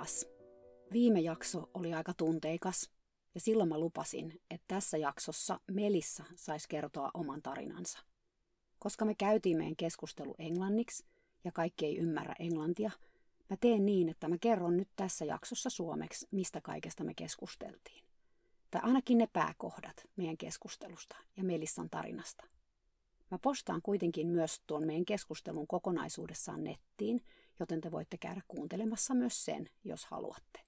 Taas. Viime jakso oli aika tunteikas ja silloin mä lupasin, että tässä jaksossa Melissa saisi kertoa oman tarinansa. Koska me käytiin meidän keskustelu englanniksi ja kaikki ei ymmärrä englantia, mä teen niin, että mä kerron nyt tässä jaksossa suomeksi, mistä kaikesta me keskusteltiin. Tai ainakin ne pääkohdat meidän keskustelusta ja Melissan tarinasta. Mä postaan kuitenkin myös tuon meidän keskustelun kokonaisuudessaan nettiin, joten te voitte käydä kuuntelemassa myös sen, jos haluatte.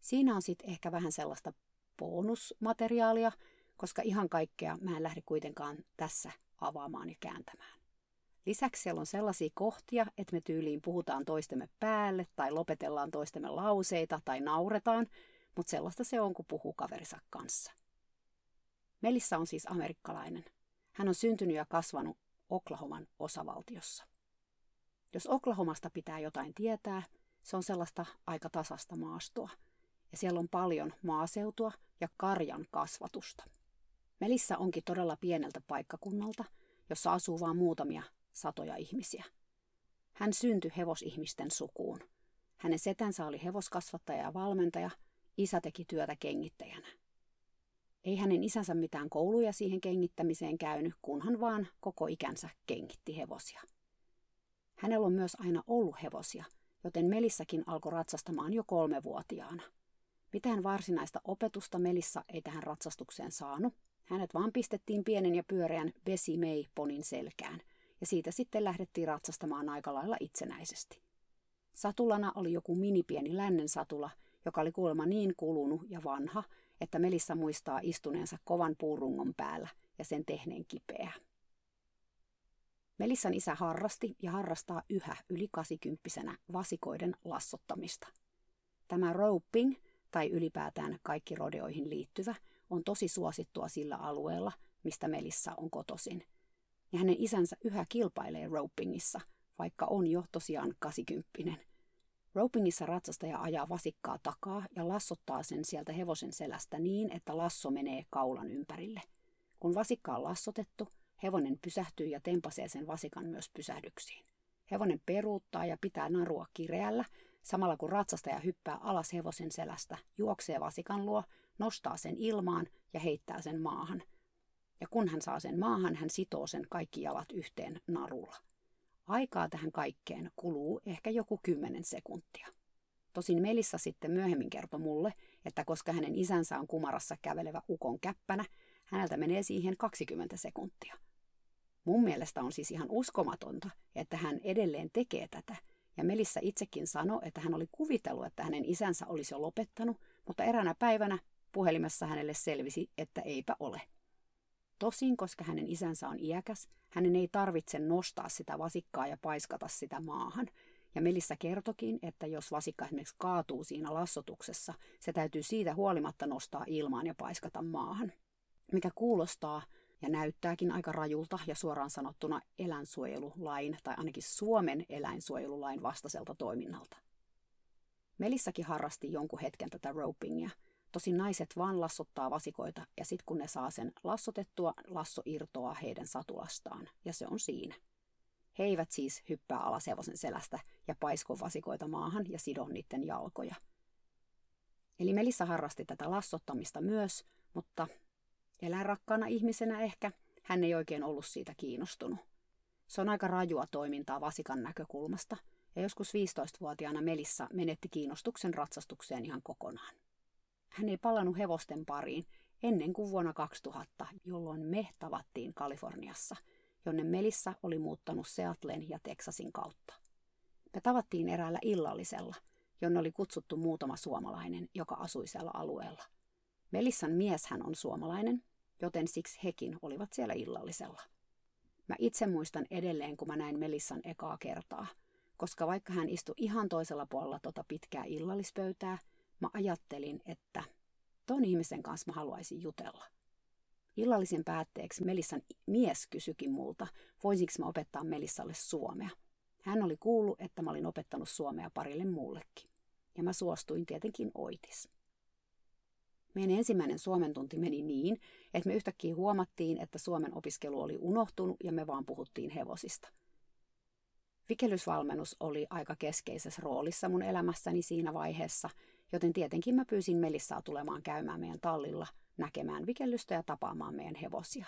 Siinä on sitten ehkä vähän sellaista bonusmateriaalia, koska ihan kaikkea mä en lähde kuitenkaan tässä avaamaan ja kääntämään. Lisäksi siellä on sellaisia kohtia, että me tyyliin puhutaan toistemme päälle tai lopetellaan toistemme lauseita tai nauretaan, mutta sellaista se on, kun puhuu kaverinsa kanssa. Melissa on siis amerikkalainen. Hän on syntynyt ja kasvanut Oklahoman osavaltiossa. Jos Oklahomasta pitää jotain tietää, se on sellaista aika tasasta maastoa. Ja siellä on paljon maaseutua ja karjan kasvatusta. Melissa onkin todella pieneltä paikkakunnalta, jossa asuu vain muutamia satoja ihmisiä. Hän syntyi hevosihmisten sukuun. Hänen setänsä oli hevoskasvattaja ja valmentaja, isä teki työtä kengittäjänä. Ei hänen isänsä mitään kouluja siihen kengittämiseen käynyt, kunhan vaan koko ikänsä kengitti hevosia. Hänellä on myös aina ollut hevosia, joten Melissakin alkoi ratsastamaan jo kolmevuotiaana. Mitään varsinaista opetusta Melissa ei tähän ratsastukseen saanut. Hänet vaan pistettiin pienen ja pyöreän Bessie May ponin selkään, ja siitä sitten lähdettiin ratsastamaan aika lailla itsenäisesti. Satulana oli joku minipieni lännen satula, joka oli kuulemma niin kulunut ja vanha, että Melissa muistaa istuneensa kovan puurungon päällä ja sen tehneen kipeää. Melissan isä harrasti ja harrastaa yhä yli kasikymppisenä vasikoiden lassottamista. Tämä roping, tai ylipäätään kaikki rodeoihin liittyvä, on tosi suosittua sillä alueella, mistä Melissa on kotosin. Ja hänen isänsä yhä kilpailee ropingissa, vaikka on jo tosiaan kasikymppinen. Ropingissa ratsastaja ajaa vasikkaa takaa ja lassottaa sen sieltä hevosen selästä niin, että lasso menee kaulan ympärille. Kun vasikka on lassotettu, hevonen pysähtyy ja tempasee sen vasikan myös pysähdyksiin. Hevonen peruuttaa ja pitää narua kireällä, samalla kun ratsastaja hyppää alas hevosen selästä, juoksee vasikan luo, nostaa sen ilmaan ja heittää sen maahan. Ja kun hän saa sen maahan, hän sitoo sen kaikki jalat yhteen narulla. Aikaa tähän kaikkeen kuluu ehkä joku kymmenen sekuntia. Tosin Melissa sitten myöhemmin kertoi mulle, että koska hänen isänsä on kumarassa kävelevä ukon käppänä, häneltä menee siihen 20 sekuntia. Mun mielestä on siis ihan uskomatonta, että hän edelleen tekee tätä, ja Melissa itsekin sanoi, että hän oli kuvitellut, että hänen isänsä olisi jo lopettanut, mutta eräänä päivänä puhelimessa hänelle selvisi, että eipä ole. Tosin, koska hänen isänsä on iäkäs, hänen ei tarvitse nostaa sitä vasikkaa ja paiskata sitä maahan. Ja Melissa kertokin, että jos vasikka esimerkiksi kaatuu siinä lassotuksessa, se täytyy siitä huolimatta nostaa ilmaan ja paiskata maahan. Mikä kuulostaa ja näyttääkin aika rajulta ja suoraan sanottuna eläinsuojelulain tai ainakin Suomen eläinsuojelulain vastaiselta toiminnalta. Melissakin harrasti jonkun hetken tätä ropingia – Tosin naiset vaan lassottaa vasikoita ja sitten kun ne saa sen lassotettua, lasso irtoaa heidän satulastaan ja se on siinä. He eivät siis hyppää alas hevosen selästä ja paisko vasikoita maahan ja sido niiden jalkoja. Eli Melissa harrasti tätä lassottamista myös, mutta eläinrakkaana ihmisenä ehkä hän ei oikein ollut siitä kiinnostunut. Se on aika rajua toimintaa vasikan näkökulmasta, ja joskus 15-vuotiaana Melissa menetti kiinnostuksen ratsastukseen ihan kokonaan. Hän ei palannut hevosten pariin ennen kuin vuonna 2000, jolloin me tavattiin Kaliforniassa, jonne Melissa oli muuttanut Seattlen ja Texasin kautta. Me tavattiin eräällä illallisella, jonne oli kutsuttu muutama suomalainen, joka asui siellä alueella. Melissan mieshän on suomalainen, joten siksi hekin olivat siellä illallisella. Mä itse muistan edelleen, kun mä näin Melissan ekaa kertaa, koska vaikka hän istui ihan toisella puolella tota pitkää illallispöytää, mä ajattelin, että ton ihmisen kanssa mä haluaisin jutella. Illallisen päätteeksi Melissan mies kysyikin multa, voisinko mä opettaa Melissalle suomea. Hän oli kuullut, että mä olin opettanut suomea parille muullekin. Ja mä suostuin tietenkin oitis. Meidän ensimmäinen Suomen tunti meni niin, että me yhtäkkiä huomattiin, että Suomen opiskelu oli unohtunut ja me vaan puhuttiin hevosista. Vikelysvalmennus oli aika keskeisessä roolissa mun elämässäni siinä vaiheessa, joten tietenkin mä pyysin Melissaa tulemaan käymään meidän tallilla, näkemään vikellystä ja tapaamaan meidän hevosia.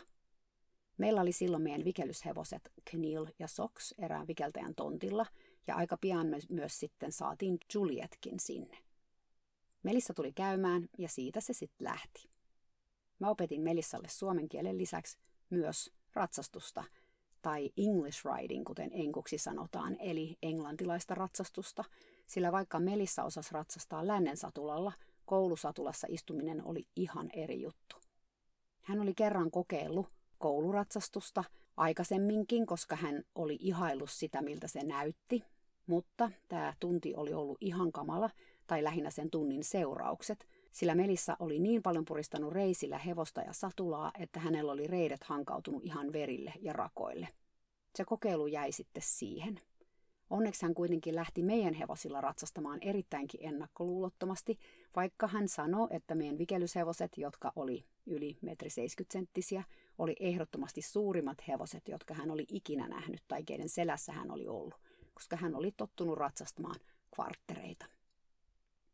Meillä oli silloin meidän vikellyshevoset Knil ja Sox erään vikeltäjän tontilla, ja aika pian me myös sitten saatiin Julietkin sinne. Melissa tuli käymään ja siitä se sitten lähti. Mä opetin Melissalle suomen kielen lisäksi myös ratsastusta tai English riding, kuten enkuksi sanotaan, eli englantilaista ratsastusta, sillä vaikka Melissa osasi ratsastaa lännen satulalla, koulusatulassa istuminen oli ihan eri juttu. Hän oli kerran kokeillut kouluratsastusta aikaisemminkin, koska hän oli ihaillut sitä, miltä se näytti, mutta tämä tunti oli ollut ihan kamala, tai lähinnä sen tunnin seuraukset, sillä Melissa oli niin paljon puristanut reisillä hevosta ja satulaa, että hänellä oli reidet hankautunut ihan verille ja rakoille. Se kokeilu jäi sitten siihen. Onneksi hän kuitenkin lähti meidän hevosilla ratsastamaan erittäinkin ennakkoluulottomasti, vaikka hän sanoi, että meidän vikelyshevoset, jotka oli yli metri 70 senttisiä, oli ehdottomasti suurimmat hevoset, jotka hän oli ikinä nähnyt tai keiden selässä hän oli ollut, koska hän oli tottunut ratsastamaan kvarttereita.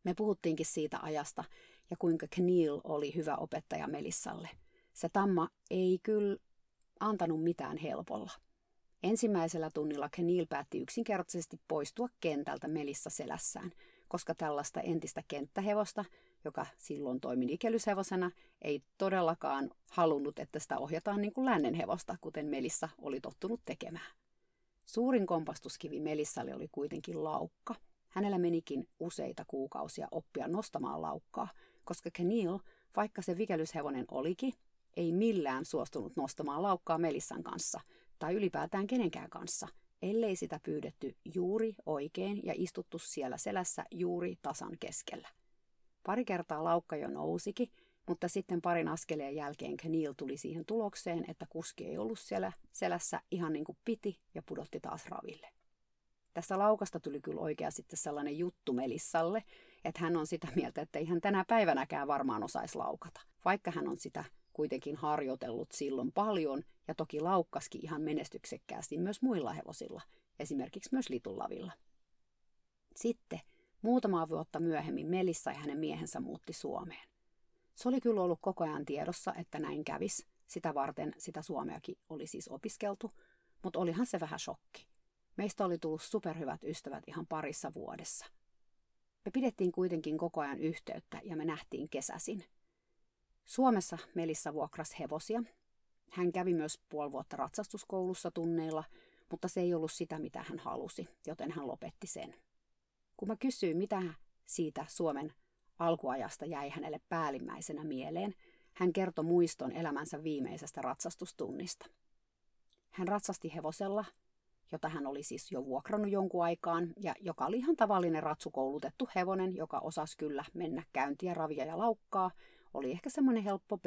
Me puhuttiinkin siitä ajasta ja kuinka Kneel oli hyvä opettaja Melissalle. Se tamma ei kyllä antanut mitään helpolla. Ensimmäisellä tunnilla Kneel päätti yksinkertaisesti poistua kentältä Melissa selässään, koska tällaista entistä kenttähevosta, joka silloin toimi nikelyshevosena, ei todellakaan halunnut, että sitä ohjataan niin kuin lännen hevosta, kuten Melissa oli tottunut tekemään. Suurin kompastuskivi Melissalle oli kuitenkin laukka – Hänellä menikin useita kuukausia oppia nostamaan laukkaa, koska Kenil, vaikka se vikelyshevonen olikin, ei millään suostunut nostamaan laukkaa Melissan kanssa tai ylipäätään kenenkään kanssa, ellei sitä pyydetty juuri oikein ja istuttu siellä selässä juuri tasan keskellä. Pari kertaa laukka jo nousikin, mutta sitten parin askeleen jälkeen Kenil tuli siihen tulokseen, että kuski ei ollut siellä selässä ihan niin kuin piti ja pudotti taas raville. Tästä laukasta tuli kyllä oikea sitten sellainen juttu Melissalle, että hän on sitä mieltä, että ei hän tänä päivänäkään varmaan osaisi laukata, vaikka hän on sitä kuitenkin harjoitellut silloin paljon ja toki laukkaskin ihan menestyksekkäästi myös muilla hevosilla, esimerkiksi myös litullavilla. Sitten muutama vuotta myöhemmin Melissa ja hänen miehensä muutti Suomeen. Se oli kyllä ollut koko ajan tiedossa, että näin kävis. Sitä varten sitä suomeakin oli siis opiskeltu, mutta olihan se vähän shokki. Meistä oli tullut superhyvät ystävät ihan parissa vuodessa. Me pidettiin kuitenkin koko ajan yhteyttä ja me nähtiin kesäsin. Suomessa Melissa vuokras hevosia. Hän kävi myös puoli vuotta ratsastuskoulussa tunneilla, mutta se ei ollut sitä, mitä hän halusi, joten hän lopetti sen. Kun mä kysyin, mitä siitä Suomen alkuajasta jäi hänelle päällimmäisenä mieleen, hän kertoi muiston elämänsä viimeisestä ratsastustunnista. Hän ratsasti hevosella, jota hän oli siis jo vuokrannut jonkun aikaan, ja joka oli ihan tavallinen ratsukoulutettu hevonen, joka osasi kyllä mennä käyntiä, ravia ja laukkaa. Oli ehkä semmoinen helppo B,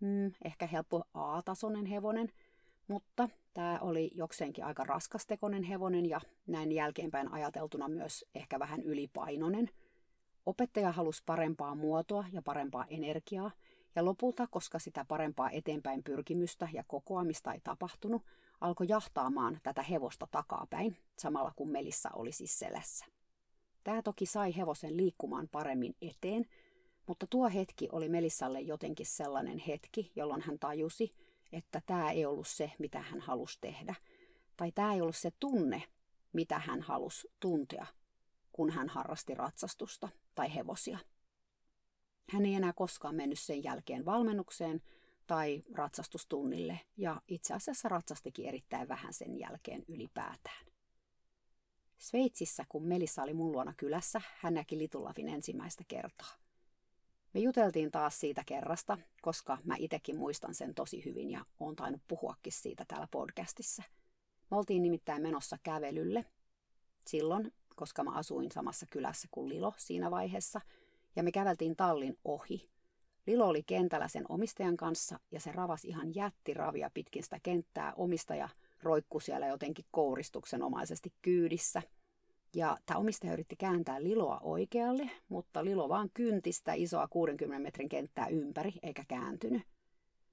mm, ehkä helppo A-tasoinen hevonen, mutta tämä oli jokseenkin aika raskastekonen hevonen ja näin jälkeenpäin ajateltuna myös ehkä vähän ylipainoinen. Opettaja halusi parempaa muotoa ja parempaa energiaa, ja lopulta, koska sitä parempaa eteenpäin pyrkimystä ja kokoamista ei tapahtunut, alkoi jahtaamaan tätä hevosta takapäin, samalla kun Melissa oli siis selässä. Tämä toki sai hevosen liikkumaan paremmin eteen, mutta tuo hetki oli Melissalle jotenkin sellainen hetki, jolloin hän tajusi, että tämä ei ollut se, mitä hän halusi tehdä. Tai tämä ei ollut se tunne, mitä hän halusi tuntea, kun hän harrasti ratsastusta tai hevosia. Hän ei enää koskaan mennyt sen jälkeen valmennukseen, tai ratsastustunnille ja itse asiassa ratsastikin erittäin vähän sen jälkeen ylipäätään. Sveitsissä, kun Melissa oli mun luona kylässä, hän näki Litulavin ensimmäistä kertaa. Me juteltiin taas siitä kerrasta, koska mä itekin muistan sen tosi hyvin ja oon tainnut puhuakin siitä täällä podcastissa. Me oltiin nimittäin menossa kävelylle. silloin, koska mä asuin samassa kylässä kuin Lilo siinä vaiheessa, ja me käveltiin tallin ohi. Lilo oli kentällä sen omistajan kanssa ja se ravasi ihan jättiravia pitkin sitä kenttää. Omistaja roikkui siellä jotenkin kouristuksenomaisesti kyydissä. Ja tämä omistaja yritti kääntää Liloa oikealle, mutta Lilo vaan kyntistä isoa 60 metrin kenttää ympäri eikä kääntynyt.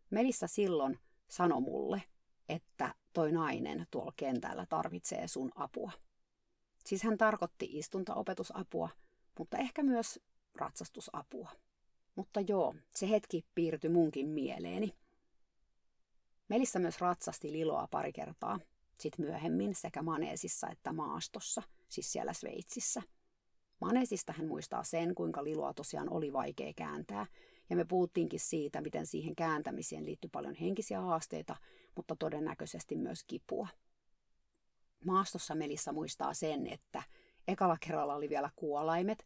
Melissa silloin sanoi mulle, että toi nainen tuolla kentällä tarvitsee sun apua. Siis hän tarkoitti istuntaopetusapua, mutta ehkä myös ratsastusapua. Mutta joo, se hetki piirtyi munkin mieleeni. Melissa myös ratsasti Liloa pari kertaa, sitten myöhemmin sekä maneesissa että maastossa, siis siellä Sveitsissä. Maneesista hän muistaa sen, kuinka Liloa tosiaan oli vaikea kääntää, ja me puhuttiinkin siitä, miten siihen kääntämiseen liittyy paljon henkisiä haasteita, mutta todennäköisesti myös kipua. Maastossa Melissa muistaa sen, että ekalla kerralla oli vielä kuolaimet,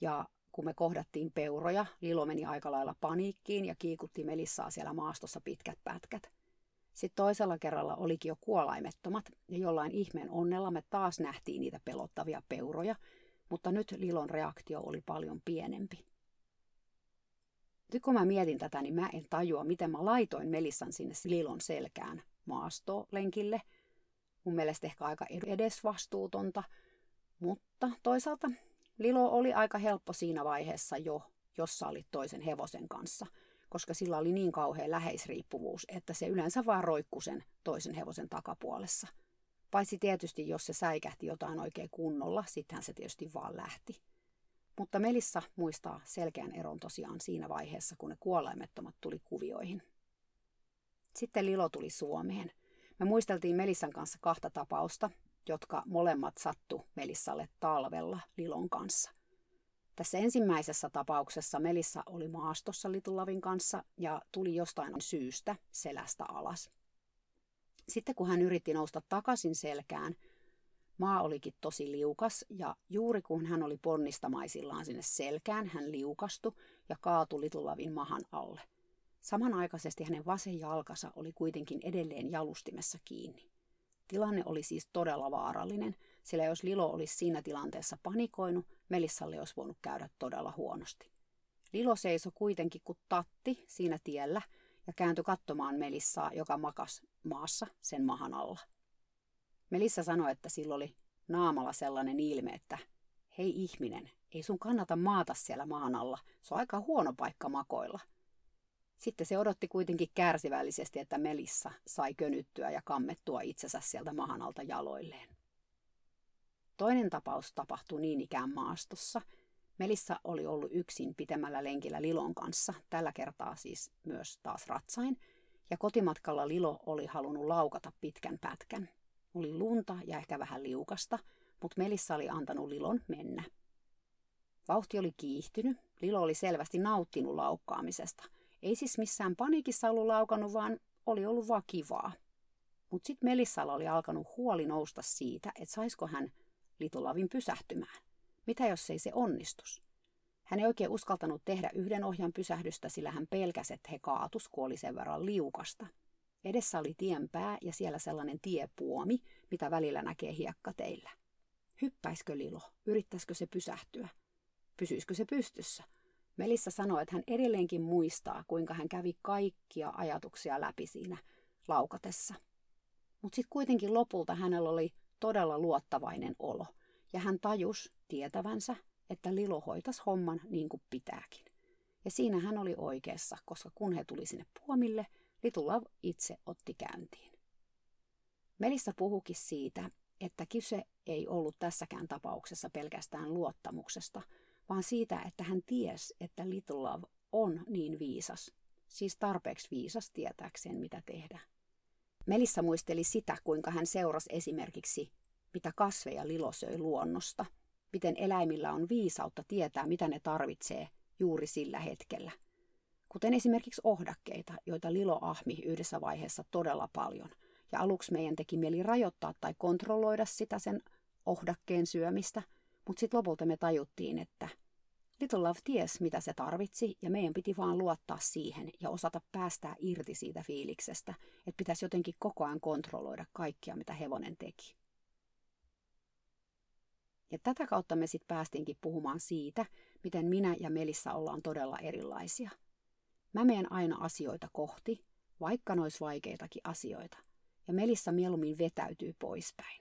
ja kun me kohdattiin peuroja, Lilo meni aika lailla paniikkiin ja kiikutti Melissaa siellä maastossa pitkät pätkät. Sitten toisella kerralla olikin jo kuolaimettomat, ja jollain ihmeen onnella me taas nähtiin niitä pelottavia peuroja, mutta nyt Lilon reaktio oli paljon pienempi. Nyt kun mä mietin tätä, niin mä en tajua, miten mä laitoin Melissan sinne Lilon selkään maastolenkille. Mun mielestä ehkä aika edesvastuutonta, mutta toisaalta Lilo oli aika helppo siinä vaiheessa jo, jossa oli toisen hevosen kanssa, koska sillä oli niin kauhean läheisriippuvuus, että se yleensä vaan roikkui sen toisen hevosen takapuolessa. Paitsi tietysti, jos se säikähti jotain oikein kunnolla, sittenhän se tietysti vaan lähti. Mutta Melissa muistaa selkeän eron tosiaan siinä vaiheessa, kun ne kuolaimettomat tuli kuvioihin. Sitten Lilo tuli Suomeen. Me muisteltiin Melissan kanssa kahta tapausta, jotka molemmat sattu Melissalle talvella Lilon kanssa. Tässä ensimmäisessä tapauksessa Melissa oli maastossa Litulavin kanssa ja tuli jostain syystä selästä alas. Sitten kun hän yritti nousta takaisin selkään, maa olikin tosi liukas ja juuri kun hän oli ponnistamaisillaan sinne selkään, hän liukastui ja kaatui Litulavin mahan alle. Samanaikaisesti hänen vasen jalkansa oli kuitenkin edelleen jalustimessa kiinni. Tilanne oli siis todella vaarallinen, sillä jos Lilo olisi siinä tilanteessa panikoinut, Melissalle olisi voinut käydä todella huonosti. Lilo seisoi kuitenkin kuin tatti siinä tiellä ja kääntyi katsomaan Melissaa, joka makas maassa sen mahan alla. Melissa sanoi, että sillä oli naamalla sellainen ilme, että hei ihminen, ei sun kannata maata siellä maan alla, se on aika huono paikka makoilla – sitten se odotti kuitenkin kärsivällisesti, että Melissa sai könyttyä ja kammettua itsensä sieltä mahan alta jaloilleen. Toinen tapaus tapahtui niin ikään maastossa. Melissa oli ollut yksin pitemmällä lenkillä Lilon kanssa, tällä kertaa siis myös taas ratsain, ja kotimatkalla Lilo oli halunnut laukata pitkän pätkän. Oli lunta ja ehkä vähän liukasta, mutta Melissa oli antanut Lilon mennä. Vauhti oli kiihtynyt, Lilo oli selvästi nauttinut laukkaamisesta – ei siis missään paniikissa ollut laukannut, vaan oli ollut vaan kivaa. Mutta sitten Melissalla oli alkanut huoli nousta siitä, että saisiko hän Litulavin pysähtymään. Mitä jos ei se onnistus? Hän ei oikein uskaltanut tehdä yhden ohjan pysähdystä, sillä hän pelkäsi, että he kaatus, kun oli sen verran liukasta. Edessä oli tien pää ja siellä sellainen tiepuomi, mitä välillä näkee hiekkateillä. Hyppäiskö Lilo? Yrittäisikö se pysähtyä? Pysyisikö se pystyssä? Melissa sanoi, että hän edelleenkin muistaa, kuinka hän kävi kaikkia ajatuksia läpi siinä laukatessa. Mutta sitten kuitenkin lopulta hänellä oli todella luottavainen olo, ja hän tajus tietävänsä, että Lilo hoitas homman niin kuin pitääkin. Ja siinä hän oli oikeassa, koska kun he tuli sinne puomille, Litulav itse otti käyntiin. Melissa puhukin siitä, että kyse ei ollut tässäkään tapauksessa pelkästään luottamuksesta – vaan siitä, että hän ties, että Little Love on niin viisas, siis tarpeeksi viisas tietääkseen, mitä tehdä. Melissa muisteli sitä, kuinka hän seurasi esimerkiksi, mitä kasveja Lilo söi luonnosta, miten eläimillä on viisautta tietää, mitä ne tarvitsee juuri sillä hetkellä. Kuten esimerkiksi ohdakkeita, joita Lilo ahmi yhdessä vaiheessa todella paljon. Ja aluksi meidän teki mieli rajoittaa tai kontrolloida sitä sen ohdakkeen syömistä – mutta sitten lopulta me tajuttiin, että Little Love ties, mitä se tarvitsi, ja meidän piti vaan luottaa siihen ja osata päästää irti siitä fiiliksestä, että pitäisi jotenkin koko ajan kontrolloida kaikkia, mitä hevonen teki. Ja tätä kautta me sitten päästiinkin puhumaan siitä, miten minä ja Melissa ollaan todella erilaisia. Mä menen aina asioita kohti, vaikka nois vaikeitakin asioita, ja Melissa mieluummin vetäytyy poispäin.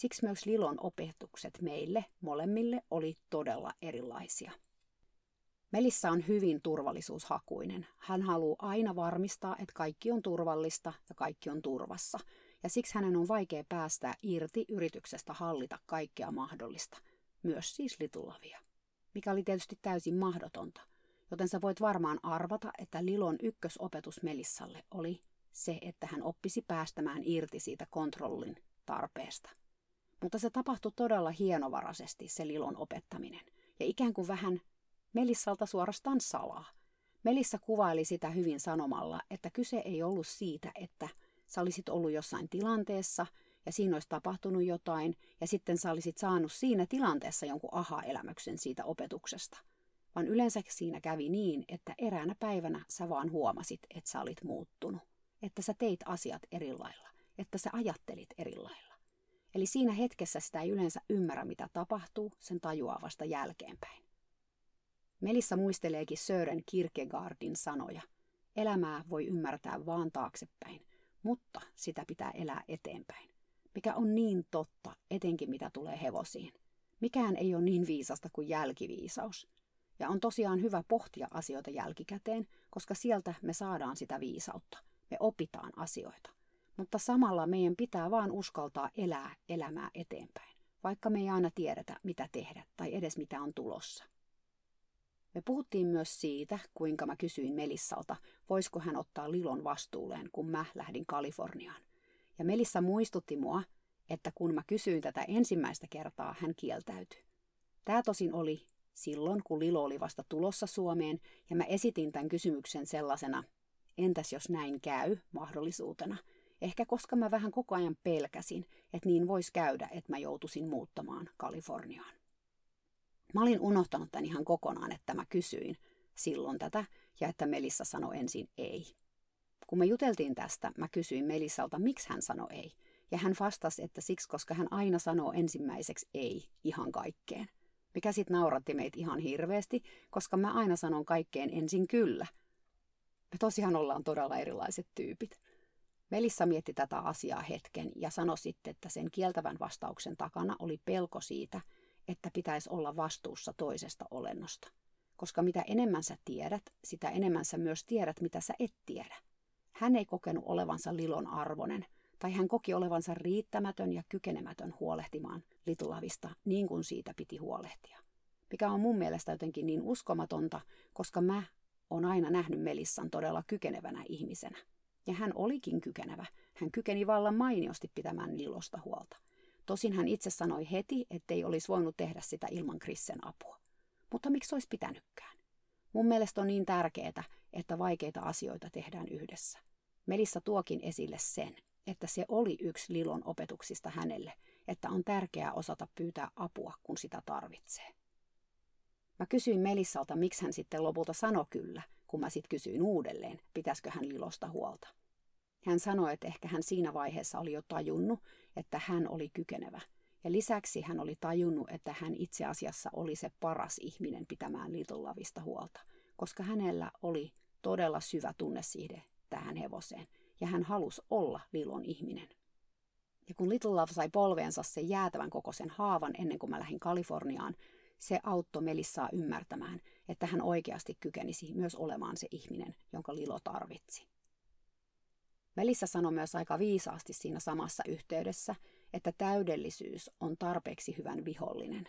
Siksi myös Lilon opetukset meille molemmille oli todella erilaisia. Melissa on hyvin turvallisuushakuinen. Hän haluaa aina varmistaa, että kaikki on turvallista ja kaikki on turvassa. Ja siksi hänen on vaikea päästää irti yrityksestä hallita kaikkea mahdollista, myös siis litulavia. Mikä oli tietysti täysin mahdotonta, joten sä voit varmaan arvata, että Lilon ykkösopetus Melissalle oli se, että hän oppisi päästämään irti siitä kontrollin tarpeesta. Mutta se tapahtui todella hienovaraisesti, se Lilon opettaminen, ja ikään kuin vähän Melissalta suorastaan salaa. Melissa kuvaili sitä hyvin sanomalla, että kyse ei ollut siitä, että sä olisit ollut jossain tilanteessa ja siinä olisi tapahtunut jotain ja sitten sä olisit saanut siinä tilanteessa jonkun aha-elämyksen siitä opetuksesta. Vaan yleensä siinä kävi niin, että eräänä päivänä sä vaan huomasit, että sä olit muuttunut. Että sä teit asiat eri lailla. Että sä ajattelit eri lailla. Eli siinä hetkessä sitä ei yleensä ymmärrä, mitä tapahtuu, sen tajuaa vasta jälkeenpäin. Melissa muisteleekin Sören Kierkegaardin sanoja. Elämää voi ymmärtää vaan taaksepäin, mutta sitä pitää elää eteenpäin. Mikä on niin totta, etenkin mitä tulee hevosiin. Mikään ei ole niin viisasta kuin jälkiviisaus. Ja on tosiaan hyvä pohtia asioita jälkikäteen, koska sieltä me saadaan sitä viisautta. Me opitaan asioita. Mutta samalla meidän pitää vaan uskaltaa elää elämää eteenpäin, vaikka me ei aina tiedetä, mitä tehdä tai edes mitä on tulossa. Me puhuttiin myös siitä, kuinka mä kysyin Melissalta, voisiko hän ottaa Lilon vastuulleen, kun mä lähdin Kaliforniaan. Ja Melissa muistutti mua, että kun mä kysyin tätä ensimmäistä kertaa, hän kieltäytyi. Tämä tosin oli silloin, kun Lilo oli vasta tulossa Suomeen, ja mä esitin tämän kysymyksen sellaisena, entäs jos näin käy, mahdollisuutena. Ehkä koska mä vähän koko ajan pelkäsin, että niin voisi käydä, että mä joutuisin muuttamaan Kaliforniaan. Mä olin unohtanut tämän ihan kokonaan, että mä kysyin silloin tätä ja että Melissa sanoi ensin ei. Kun me juteltiin tästä, mä kysyin Melissalta, miksi hän sanoi ei. Ja hän vastasi, että siksi, koska hän aina sanoo ensimmäiseksi ei ihan kaikkeen. Mikä sitten nauratti meitä ihan hirveästi, koska mä aina sanon kaikkeen ensin kyllä. Me tosiaan ollaan todella erilaiset tyypit. Melissa mietti tätä asiaa hetken ja sanoi sitten, että sen kieltävän vastauksen takana oli pelko siitä, että pitäisi olla vastuussa toisesta olennosta. Koska mitä enemmän sä tiedät, sitä enemmän sä myös tiedät, mitä sä et tiedä. Hän ei kokenut olevansa Lilon arvonen, tai hän koki olevansa riittämätön ja kykenemätön huolehtimaan Litulavista niin kuin siitä piti huolehtia. Mikä on mun mielestä jotenkin niin uskomatonta, koska mä oon aina nähnyt Melissan todella kykenevänä ihmisenä. Ja hän olikin kykenevä. Hän kykeni vallan mainiosti pitämään Lilosta huolta. Tosin hän itse sanoi heti, ettei olisi voinut tehdä sitä ilman Krissen apua. Mutta miksi olisi pitänytkään? Mun mielestä on niin tärkeää, että vaikeita asioita tehdään yhdessä. Melissa tuokin esille sen, että se oli yksi Lilon opetuksista hänelle, että on tärkeää osata pyytää apua, kun sitä tarvitsee. Mä kysyin Melissalta, miksi hän sitten lopulta sanoi kyllä, kun mä sitten kysyin uudelleen, pitäisikö hän Lilosta huolta. Hän sanoi, että ehkä hän siinä vaiheessa oli jo tajunnut, että hän oli kykenevä. Ja lisäksi hän oli tajunnut, että hän itse asiassa oli se paras ihminen pitämään Little huolta, koska hänellä oli todella syvä tunnesihde tähän hevoseen, ja hän halusi olla Lilon ihminen. Ja kun Little Love sai polveensa sen jäätävän kokoisen haavan ennen kuin mä lähdin Kaliforniaan, se auttoi Melissaa ymmärtämään, että hän oikeasti kykenisi myös olemaan se ihminen, jonka Lilo tarvitsi. Melissa sanoi myös aika viisaasti siinä samassa yhteydessä, että täydellisyys on tarpeeksi hyvän vihollinen.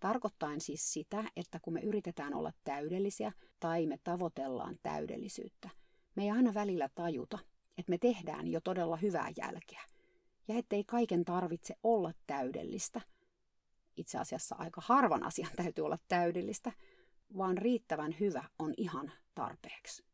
Tarkoittaen siis sitä, että kun me yritetään olla täydellisiä tai me tavoitellaan täydellisyyttä, me ei aina välillä tajuta, että me tehdään jo todella hyvää jälkeä. Ja ettei kaiken tarvitse olla täydellistä. Itse asiassa aika harvan asian täytyy olla täydellistä, vaan riittävän hyvä on ihan tarpeeksi.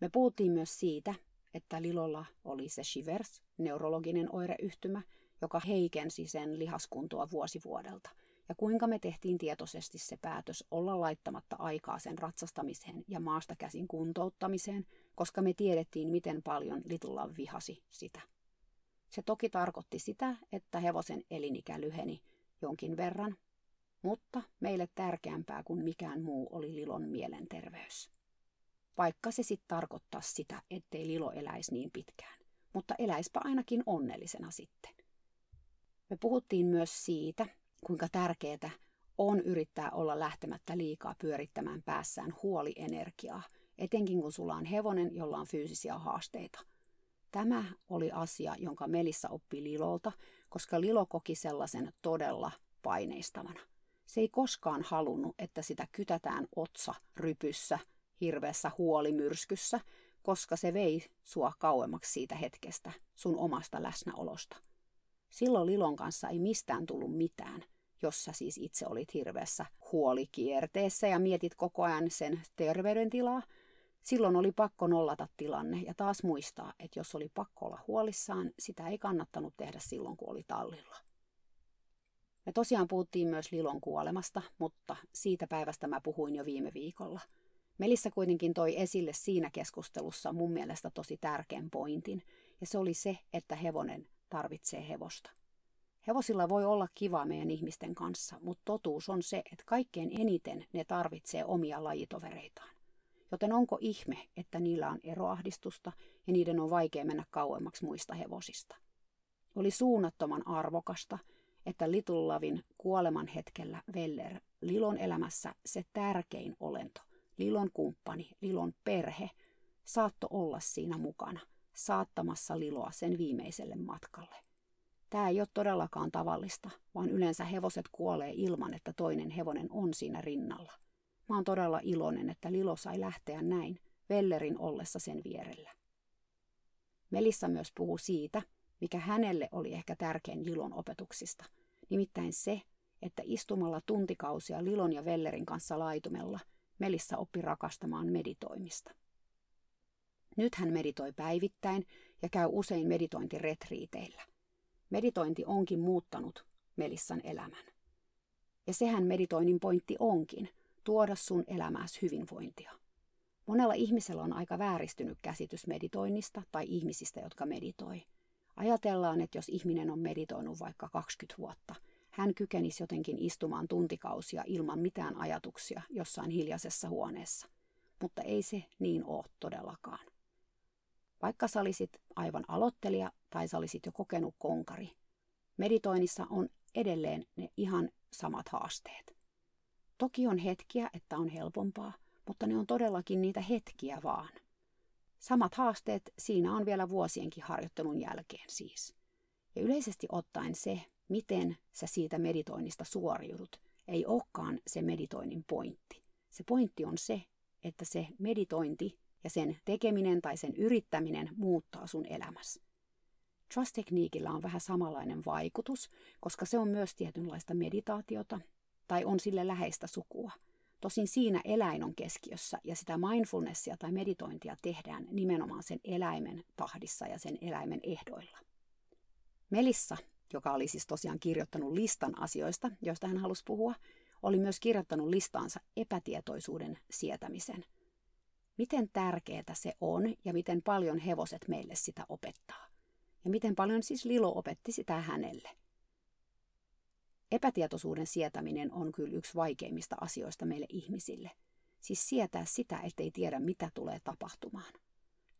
Me puhuttiin myös siitä, että Lilolla oli se shivers, neurologinen oireyhtymä, joka heikensi sen lihaskuntoa vuosi vuodelta. Ja kuinka me tehtiin tietoisesti se päätös olla laittamatta aikaa sen ratsastamiseen ja maasta käsin kuntouttamiseen, koska me tiedettiin, miten paljon Litulla vihasi sitä. Se toki tarkoitti sitä, että hevosen elinikä lyheni jonkin verran, mutta meille tärkeämpää kuin mikään muu oli Lilon mielenterveys. Vaikka se sitten tarkoittaa sitä, ettei Lilo eläisi niin pitkään, mutta eläispä ainakin onnellisena sitten. Me puhuttiin myös siitä, kuinka tärkeää on yrittää olla lähtemättä liikaa pyörittämään päässään huolienergiaa, etenkin kun sulla on hevonen, jolla on fyysisiä haasteita. Tämä oli asia, jonka Melissa oppi Lilolta, koska Lilo koki sellaisen todella paineistavana. Se ei koskaan halunnut, että sitä kytätään otsa rypyssä, hirveässä huolimyrskyssä, koska se vei sua kauemmaksi siitä hetkestä, sun omasta läsnäolosta. Silloin Lilon kanssa ei mistään tullut mitään, jossa siis itse olit hirveässä huolikierteessä ja mietit koko ajan sen terveydentilaa, silloin oli pakko nollata tilanne ja taas muistaa, että jos oli pakko olla huolissaan, sitä ei kannattanut tehdä silloin, kun oli tallilla. Me tosiaan puhuttiin myös Lilon kuolemasta, mutta siitä päivästä mä puhuin jo viime viikolla. Melissa kuitenkin toi esille siinä keskustelussa mun mielestä tosi tärkeän pointin, ja se oli se, että hevonen tarvitsee hevosta. Hevosilla voi olla kiva meidän ihmisten kanssa, mutta totuus on se, että kaikkein eniten ne tarvitsee omia lajitovereitaan. Joten onko ihme, että niillä on eroahdistusta ja niiden on vaikea mennä kauemmaksi muista hevosista? Oli suunnattoman arvokasta, että Little Lavin kuoleman hetkellä Veller, Lilon elämässä se tärkein olento, Lilon kumppani, Lilon perhe, saatto olla siinä mukana, saattamassa Liloa sen viimeiselle matkalle. Tämä ei ole todellakaan tavallista, vaan yleensä hevoset kuolee ilman, että toinen hevonen on siinä rinnalla. Mä oon todella iloinen, että Lilo sai lähteä näin, Vellerin ollessa sen vierellä. Melissa myös puhuu siitä, mikä hänelle oli ehkä tärkein Lilon opetuksista, nimittäin se, että istumalla tuntikausia Lilon ja Vellerin kanssa laitumella Melissa oppi rakastamaan meditoimista. Nyt hän meditoi päivittäin ja käy usein meditointiretriiteillä. Meditointi onkin muuttanut Melissan elämän. Ja sehän meditoinnin pointti onkin, tuoda sun elämääsi hyvinvointia. Monella ihmisellä on aika vääristynyt käsitys meditoinnista tai ihmisistä, jotka meditoi. Ajatellaan, että jos ihminen on meditoinut vaikka 20 vuotta, hän kykenisi jotenkin istumaan tuntikausia ilman mitään ajatuksia jossain hiljaisessa huoneessa. Mutta ei se niin ole todellakaan. Vaikka sä olisit aivan aloittelija tai sä olisit jo kokenut konkari, meditoinnissa on edelleen ne ihan samat haasteet. Toki on hetkiä, että on helpompaa, mutta ne on todellakin niitä hetkiä vaan. Samat haasteet siinä on vielä vuosienkin harjoittelun jälkeen siis. Ja yleisesti ottaen se, miten sä siitä meditoinnista suoriudut, ei olekaan se meditoinnin pointti. Se pointti on se, että se meditointi ja sen tekeminen tai sen yrittäminen muuttaa sun elämässä. Trust-tekniikillä on vähän samanlainen vaikutus, koska se on myös tietynlaista meditaatiota tai on sille läheistä sukua. Tosin siinä eläin on keskiössä ja sitä mindfulnessia tai meditointia tehdään nimenomaan sen eläimen tahdissa ja sen eläimen ehdoilla. Melissa, joka oli siis tosiaan kirjoittanut listan asioista, joista hän halusi puhua, oli myös kirjoittanut listaansa epätietoisuuden sietämisen. Miten tärkeää se on ja miten paljon hevoset meille sitä opettaa. Ja miten paljon siis Lilo opetti sitä hänelle – Epätietoisuuden sietäminen on kyllä yksi vaikeimmista asioista meille ihmisille. Siis sietää sitä, ettei tiedä mitä tulee tapahtumaan.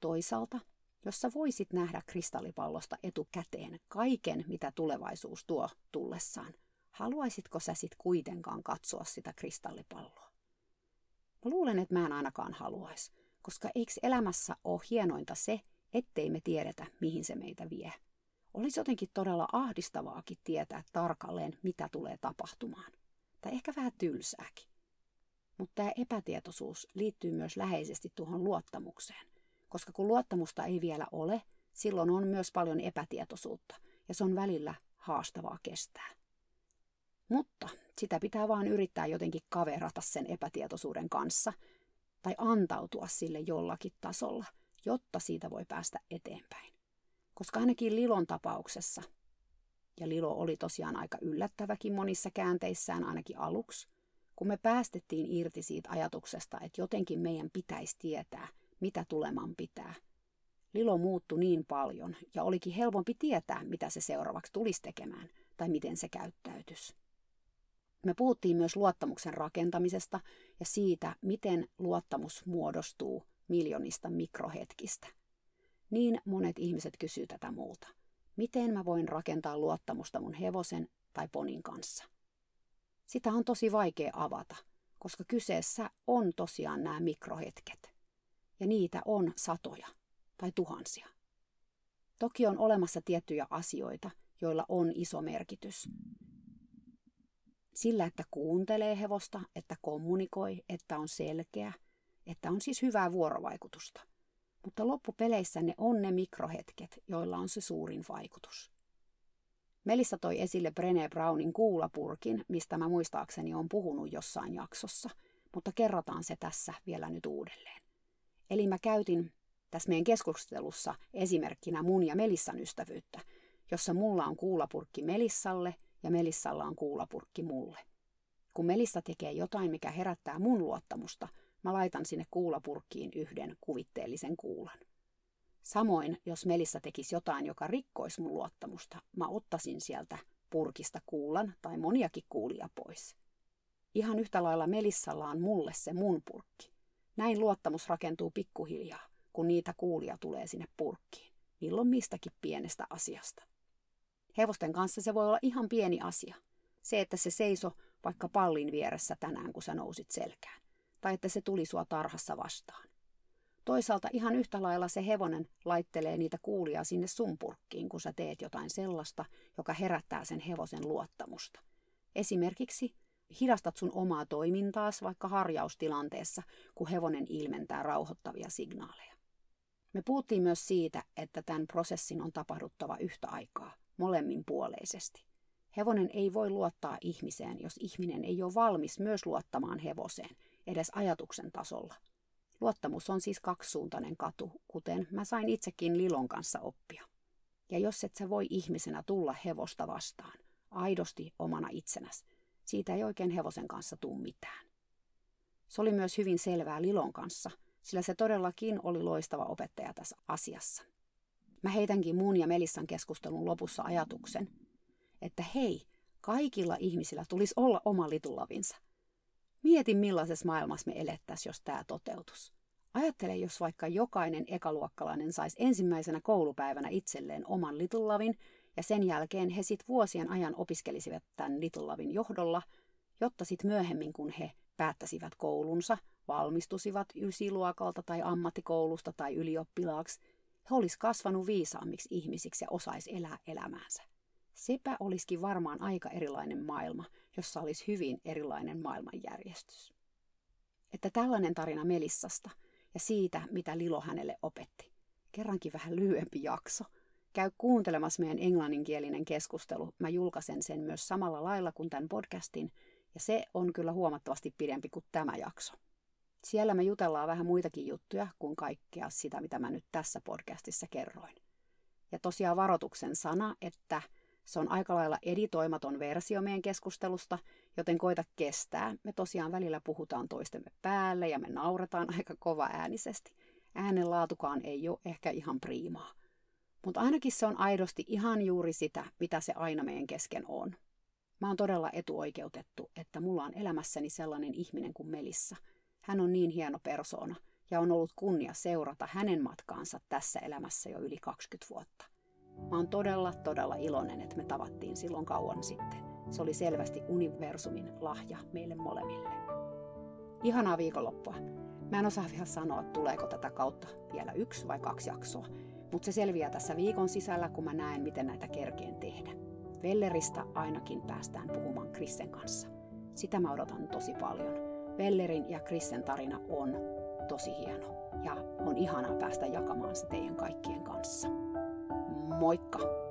Toisaalta, jos sä voisit nähdä kristallipallosta etukäteen kaiken, mitä tulevaisuus tuo tullessaan, haluaisitko sä sit kuitenkaan katsoa sitä kristallipalloa? Mä luulen, että mä en ainakaan haluaisi, koska eikö elämässä ole hienointa se, ettei me tiedetä, mihin se meitä vie. Olisi jotenkin todella ahdistavaakin tietää tarkalleen, mitä tulee tapahtumaan. Tai ehkä vähän tylsääkin. Mutta tämä epätietoisuus liittyy myös läheisesti tuohon luottamukseen. Koska kun luottamusta ei vielä ole, silloin on myös paljon epätietoisuutta. Ja se on välillä haastavaa kestää. Mutta sitä pitää vaan yrittää jotenkin kaverata sen epätietoisuuden kanssa tai antautua sille jollakin tasolla, jotta siitä voi päästä eteenpäin. Koska ainakin Lilon tapauksessa, ja Lilo oli tosiaan aika yllättäväkin monissa käänteissään ainakin aluksi, kun me päästettiin irti siitä ajatuksesta, että jotenkin meidän pitäisi tietää, mitä tuleman pitää. Lilo muuttui niin paljon ja olikin helpompi tietää, mitä se seuraavaksi tulisi tekemään tai miten se käyttäytys. Me puhuttiin myös luottamuksen rakentamisesta ja siitä, miten luottamus muodostuu miljonista mikrohetkistä. Niin monet ihmiset kysyy tätä multa. Miten mä voin rakentaa luottamusta mun hevosen tai ponin kanssa? Sitä on tosi vaikea avata, koska kyseessä on tosiaan nämä mikrohetket. Ja niitä on satoja tai tuhansia. Toki on olemassa tiettyjä asioita, joilla on iso merkitys. Sillä, että kuuntelee hevosta, että kommunikoi, että on selkeä, että on siis hyvää vuorovaikutusta. Mutta loppupeleissä ne on ne mikrohetket, joilla on se suurin vaikutus. Melissa toi esille Brené Brownin kuulapurkin, mistä mä muistaakseni on puhunut jossain jaksossa, mutta kerrotaan se tässä vielä nyt uudelleen. Eli mä käytin tässä meidän keskustelussa esimerkkinä mun ja Melissan ystävyyttä, jossa mulla on kuulapurkki Melissalle ja Melissalla on kuulapurkki mulle. Kun Melissa tekee jotain, mikä herättää mun luottamusta, mä laitan sinne kuulapurkkiin yhden kuvitteellisen kuulan. Samoin, jos Melissa tekisi jotain, joka rikkoisi mun luottamusta, mä ottaisin sieltä purkista kuulan tai moniakin kuulia pois. Ihan yhtä lailla Melissalla on mulle se mun purkki. Näin luottamus rakentuu pikkuhiljaa, kun niitä kuulia tulee sinne purkkiin. Milloin mistäkin pienestä asiasta. Hevosten kanssa se voi olla ihan pieni asia. Se, että se seiso vaikka pallin vieressä tänään, kun sä nousit selkään. Tai että se tuli sua tarhassa vastaan. Toisaalta ihan yhtä lailla se hevonen laittelee niitä kuulia sinne sun purkkiin, kun sä teet jotain sellaista, joka herättää sen hevosen luottamusta. Esimerkiksi hidastat sun omaa toimintaas vaikka harjaustilanteessa, kun hevonen ilmentää rauhoittavia signaaleja. Me puhuttiin myös siitä, että tämän prosessin on tapahduttava yhtä aikaa, molemminpuoleisesti. Hevonen ei voi luottaa ihmiseen, jos ihminen ei ole valmis myös luottamaan hevoseen, edes ajatuksen tasolla – Luottamus on siis kaksisuuntainen katu, kuten mä sain itsekin Lilon kanssa oppia. Ja jos et sä voi ihmisenä tulla hevosta vastaan, aidosti omana itsenäs, siitä ei oikein hevosen kanssa tuu mitään. Se oli myös hyvin selvää Lilon kanssa, sillä se todellakin oli loistava opettaja tässä asiassa. Mä heitänkin mun ja Melissan keskustelun lopussa ajatuksen, että hei, kaikilla ihmisillä tulisi olla oma litulavinsa. Mieti millaisessa maailmassa me elettäisiin, jos tämä toteutus. Ajattele, jos vaikka jokainen ekaluokkalainen saisi ensimmäisenä koulupäivänä itselleen oman Little Lavin, ja sen jälkeen he sit vuosien ajan opiskelisivat tämän Little Lavin johdolla, jotta sit myöhemmin, kun he päättäisivät koulunsa, valmistusivat ysiluokalta tai ammattikoulusta tai ylioppilaaksi, he olisi kasvanut viisaammiksi ihmisiksi ja osaisi elää elämäänsä. Sepä olisikin varmaan aika erilainen maailma, jossa olisi hyvin erilainen maailmanjärjestys. Että tällainen tarina Melissasta ja siitä, mitä Lilo hänelle opetti. Kerrankin vähän lyhyempi jakso. Käy kuuntelemassa meidän englanninkielinen keskustelu. Mä julkaisen sen myös samalla lailla kuin tämän podcastin, ja se on kyllä huomattavasti pidempi kuin tämä jakso. Siellä me jutellaan vähän muitakin juttuja kuin kaikkea sitä, mitä mä nyt tässä podcastissa kerroin. Ja tosiaan varoituksen sana, että se on aika lailla editoimaton versio meidän keskustelusta, joten koita kestää. Me tosiaan välillä puhutaan toistemme päälle ja me nauretaan aika kova äänisesti. Äänen laatukaan ei ole ehkä ihan priimaa. Mutta ainakin se on aidosti ihan juuri sitä, mitä se aina meidän kesken on. Mä oon todella etuoikeutettu, että mulla on elämässäni sellainen ihminen kuin Melissa. Hän on niin hieno persoona ja on ollut kunnia seurata hänen matkaansa tässä elämässä jo yli 20 vuotta. Mä oon todella, todella iloinen, että me tavattiin silloin kauan sitten. Se oli selvästi universumin lahja meille molemmille. Ihanaa viikonloppua. Mä en osaa vielä sanoa, tuleeko tätä kautta vielä yksi vai kaksi jaksoa, mutta se selviää tässä viikon sisällä, kun mä näen, miten näitä kerkeen tehdä. Velleristä ainakin päästään puhumaan Krissen kanssa. Sitä mä odotan tosi paljon. Vellerin ja Krissen tarina on tosi hieno ja on ihanaa päästä jakamaan se teidän kaikkien kanssa. Moikka!